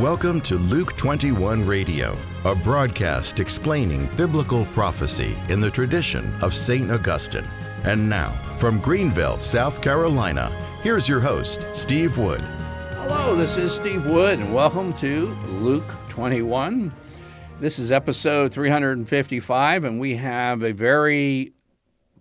Welcome to Luke 21 Radio, a broadcast explaining biblical prophecy in the tradition of St. Augustine. And now, from Greenville, South Carolina, here's your host, Steve Wood. Hello, this is Steve Wood, and welcome to Luke 21. This is episode 355, and we have a very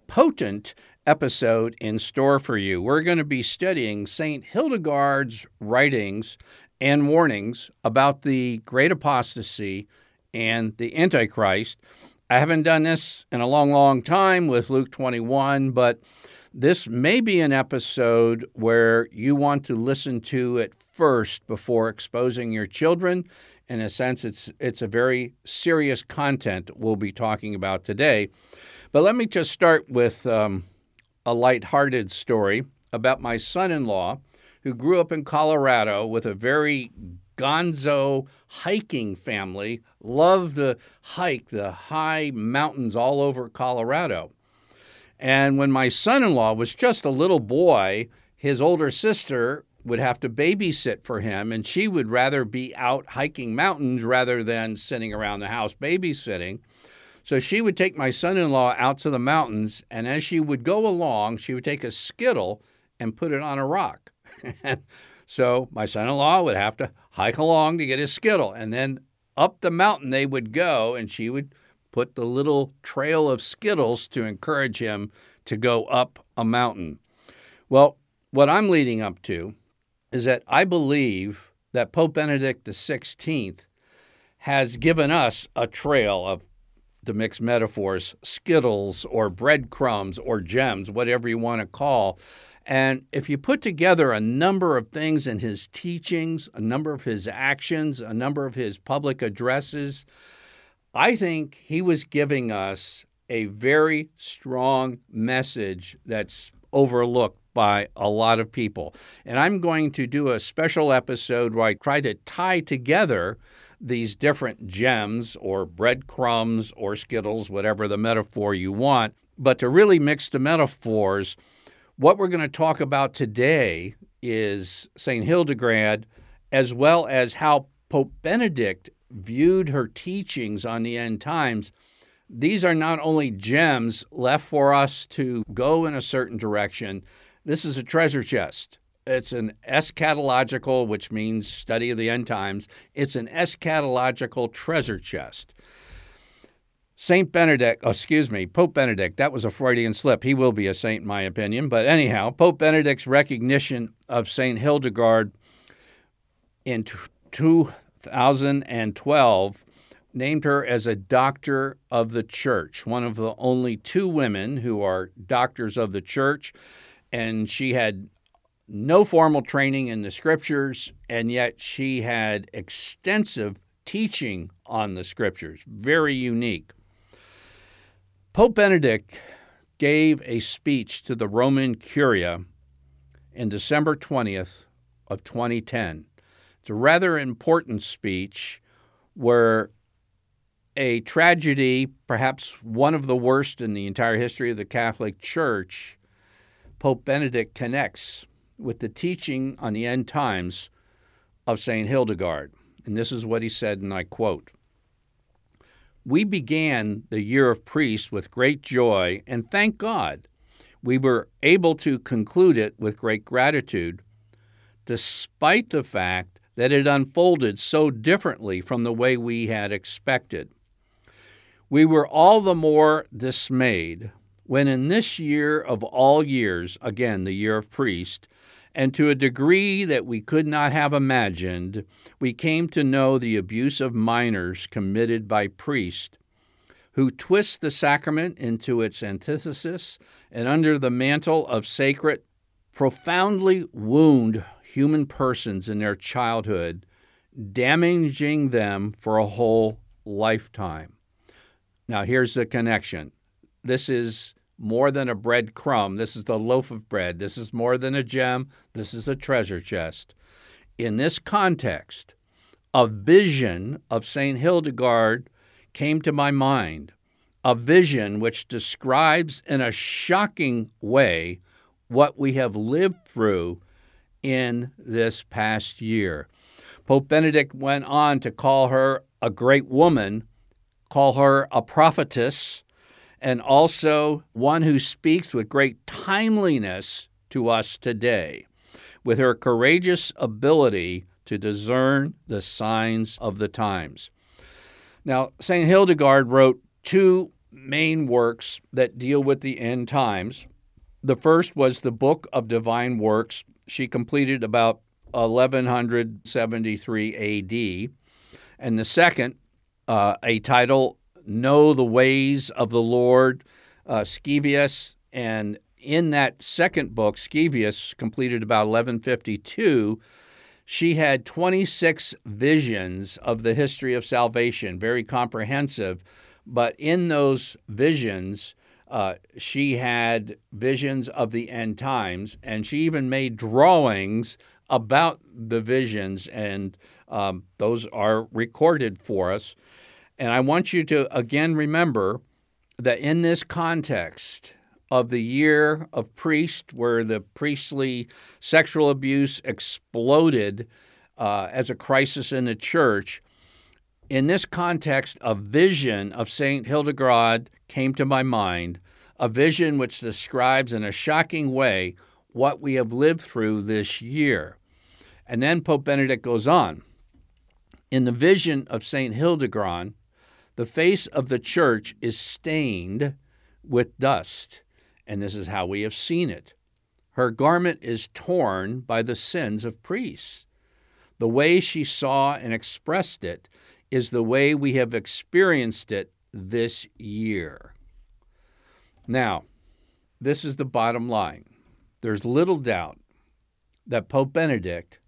potent episode in store for you. We're going to be studying St. Hildegard's writings and warnings about the great apostasy and the Antichrist. I haven't done this in a long, long time with Luke 21, but this may be an episode where you want to listen to it first before exposing your children. In a sense, it's, it's a very serious content we'll be talking about today. But let me just start with um, a light-hearted story about my son in law who grew up in Colorado with a very gonzo hiking family, loved the hike, the high mountains all over Colorado. And when my son in law was just a little boy, his older sister would have to babysit for him, and she would rather be out hiking mountains rather than sitting around the house babysitting. So she would take my son in law out to the mountains, and as she would go along, she would take a skittle and put it on a rock. And so my son in law would have to hike along to get his skittle. And then up the mountain they would go, and she would put the little trail of skittles to encourage him to go up a mountain. Well, what I'm leading up to is that I believe that Pope Benedict XVI has given us a trail of to mix metaphors, skittles or breadcrumbs or gems, whatever you want to call, and if you put together a number of things in his teachings, a number of his actions, a number of his public addresses, I think he was giving us a very strong message that's overlooked by a lot of people. And I'm going to do a special episode where I try to tie together these different gems or breadcrumbs or skittles, whatever the metaphor you want, but to really mix the metaphors what we're going to talk about today is St. Hildegard, as well as how Pope Benedict viewed her teachings on the end times. These are not only gems left for us to go in a certain direction, this is a treasure chest. It's an eschatological, which means study of the end times. It's an eschatological treasure chest. Saint Benedict, oh, excuse me, Pope Benedict, that was a Freudian slip. He will be a saint, in my opinion. But anyhow, Pope Benedict's recognition of Saint Hildegard in 2012 named her as a doctor of the church, one of the only two women who are doctors of the church. And she had no formal training in the scriptures, and yet she had extensive teaching on the scriptures, very unique. Pope Benedict gave a speech to the Roman Curia in December 20th of 2010. It's a rather important speech where a tragedy, perhaps one of the worst in the entire history of the Catholic Church, Pope Benedict connects with the teaching on the end times of St. Hildegard. And this is what he said, and I quote we began the year of priests with great joy, and thank God we were able to conclude it with great gratitude, despite the fact that it unfolded so differently from the way we had expected. We were all the more dismayed when, in this year of all years, again, the year of priest, and to a degree that we could not have imagined, we came to know the abuse of minors committed by priests who twist the sacrament into its antithesis and under the mantle of sacred profoundly wound human persons in their childhood, damaging them for a whole lifetime. Now, here's the connection. This is more than a bread crumb. This is the loaf of bread. This is more than a gem. This is a treasure chest. In this context, a vision of St. Hildegard came to my mind, a vision which describes in a shocking way what we have lived through in this past year. Pope Benedict went on to call her a great woman, call her a prophetess, and also one who speaks with great timeliness to us today, with her courageous ability to discern the signs of the times. Now, St. Hildegard wrote two main works that deal with the end times. The first was the Book of Divine Works. She completed about 1173 AD. And the second, uh, a title, Know the Ways of the Lord, uh. And in that second book, Scivias completed about 1152 she had 26 visions of the history of salvation, very comprehensive. But in those visions, uh, she had visions of the end times, and she even made drawings about the visions, and um, those are recorded for us. And I want you to again remember that in this context, of the year of priest, where the priestly sexual abuse exploded uh, as a crisis in the church. In this context, a vision of St. Hildegard came to my mind, a vision which describes in a shocking way what we have lived through this year. And then Pope Benedict goes on. In the vision of St. Hildegard, the face of the church is stained with dust and this is how we have seen it. Her garment is torn by the sins of priests. The way she saw and expressed it is the way we have experienced it this year. Now, this is the bottom line. There's little doubt that Pope Benedict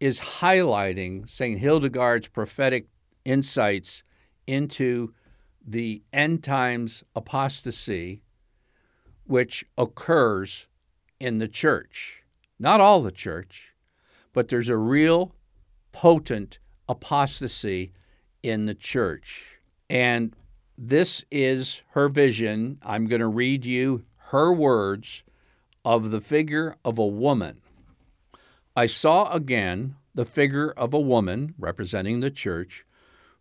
is highlighting St. Hildegard's prophetic insights into the end times apostasy which occurs in the church. Not all the church, but there's a real potent apostasy in the church. And this is her vision. I'm going to read you her words of the figure of a woman. I saw again the figure of a woman representing the church,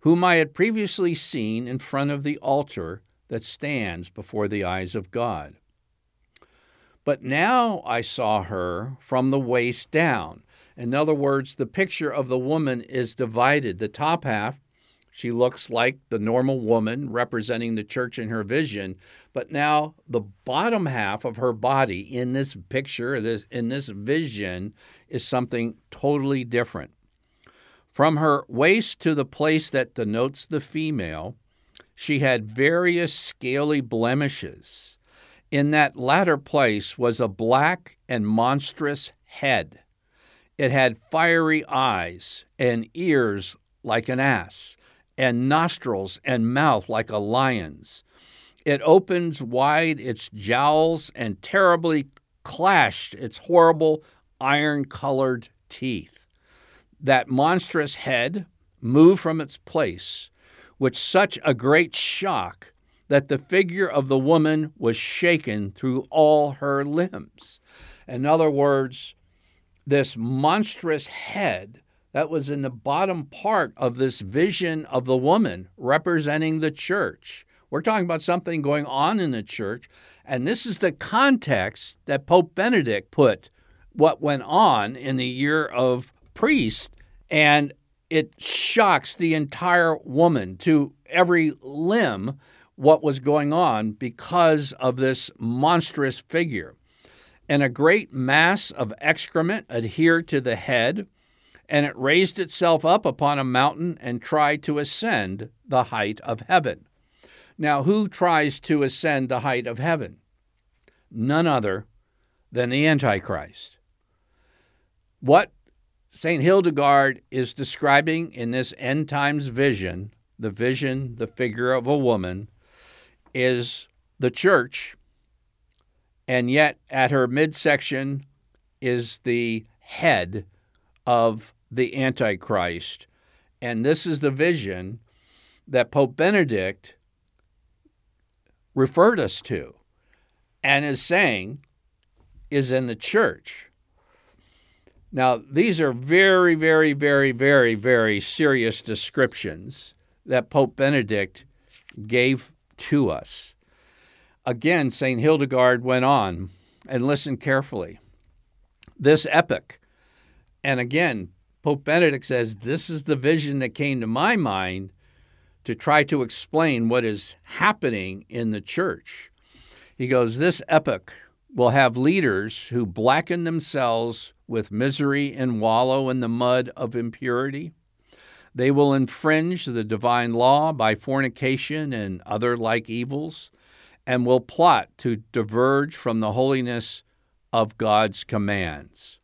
whom I had previously seen in front of the altar that stands before the eyes of God. But now I saw her from the waist down. In other words, the picture of the woman is divided. The top half, she looks like the normal woman representing the church in her vision, but now the bottom half of her body in this picture, this in this vision, is something totally different. From her waist to the place that denotes the female, she had various scaly blemishes in that latter place was a black and monstrous head. It had fiery eyes and ears like an ass, and nostrils and mouth like a lion's. It opens wide its jowls and terribly clashed its horrible iron colored teeth. That monstrous head moved from its place with such a great shock that the figure of the woman was shaken through all her limbs. In other words, this monstrous head that was in the bottom part of this vision of the woman representing the church. We're talking about something going on in the church, and this is the context that Pope Benedict put what went on in the year of priest, and it shocks the entire woman to every limb what was going on because of this monstrous figure. And a great mass of excrement adhered to the head, and it raised itself up upon a mountain and tried to ascend the height of heaven. Now, who tries to ascend the height of heaven? None other than the Antichrist. What St. Hildegard is describing in this end times vision, the vision, the figure of a woman, is the church, and yet at her midsection is the head of the Antichrist. And this is the vision that Pope Benedict referred us to and is saying is in the church. Now, these are very, very, very, very, very serious descriptions that Pope Benedict gave to us. Again, St. Hildegard went on and listened carefully. This epic, and again, Pope Benedict says, This is the vision that came to my mind to try to explain what is happening in the church. He goes, This epoch will have leaders who blacken themselves with misery and wallow in the mud of impurity. They will infringe the divine law by fornication and other like evils, and will plot to diverge from the holiness of God's commands.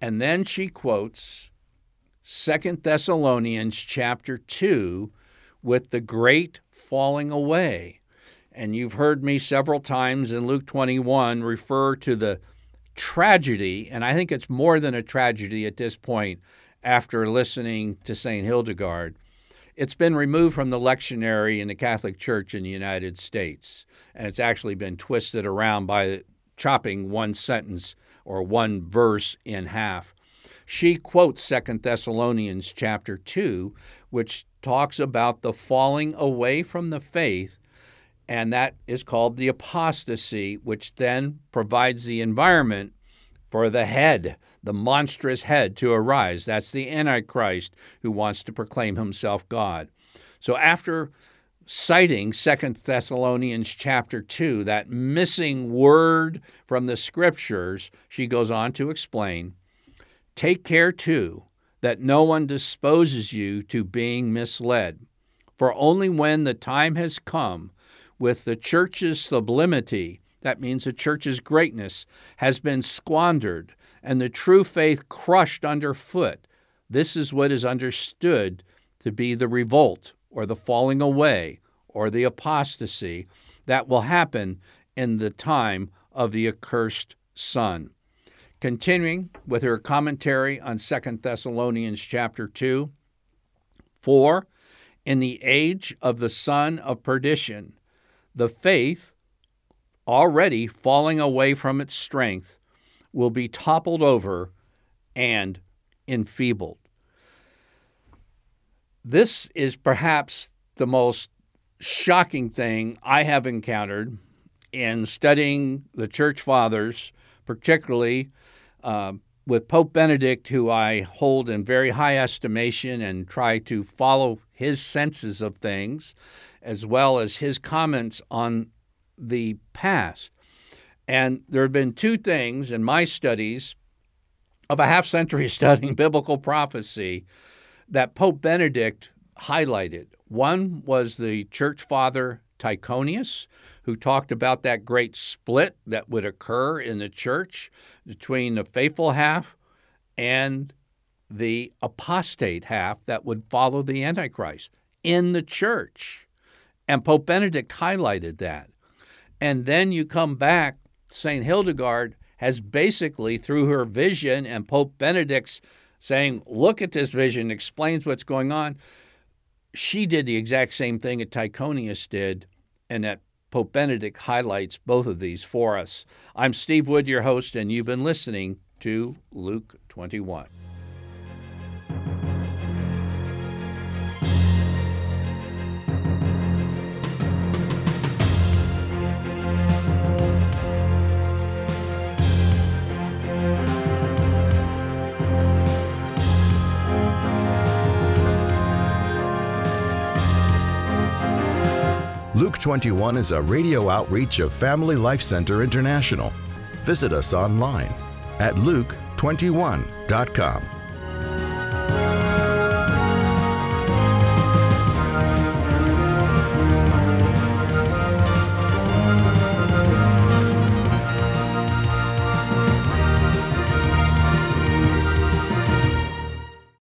And then she quotes Second Thessalonians chapter 2 with the great falling away and you've heard me several times in Luke 21 refer to the tragedy, and I think it's more than a tragedy at this point after listening to St. Hildegard. It's been removed from the lectionary in the Catholic Church in the United States, and it's actually been twisted around by chopping one sentence or one verse in half. She quotes Second Thessalonians chapter 2, which talks about the falling away from the faith and that is called the apostasy, which then provides the environment for the head, the monstrous head, to arise. That's the Antichrist who wants to proclaim himself God. So after citing Second Thessalonians chapter 2, that missing word from the scriptures, she goes on to explain Take care, too, that no one disposes you to being misled. For only when the time has come with the church's sublimity, that means the church's greatness, has been squandered and the true faith crushed underfoot. This is what is understood to be the revolt or the falling away or the apostasy that will happen in the time of the accursed son. Continuing with her commentary on 2 Thessalonians chapter 2, 4, in the age of the son of perdition, the faith, already falling away from its strength, will be toppled over and enfeebled. This is perhaps the most shocking thing I have encountered in studying the church fathers, particularly uh, with Pope Benedict, who I hold in very high estimation and try to follow his senses of things as well as his comments on the past. And there have been two things in my studies of a half century studying biblical prophecy that Pope Benedict highlighted. One was the church father Tychonius, who talked about that great split that would occur in the church between the faithful half and the apostate half that would follow the Antichrist in the church. And Pope Benedict highlighted that. And then you come back, St. Hildegard has basically, through her vision and Pope Benedict's saying, look at this vision, explains what's going on. She did the exact same thing that Tychonius did, and that Pope Benedict highlights both of these for us. I'm Steve Wood, your host, and you've been listening to Luke 21. Luke 21 is a radio outreach of Family Life Center International. Visit us online at luke21.com.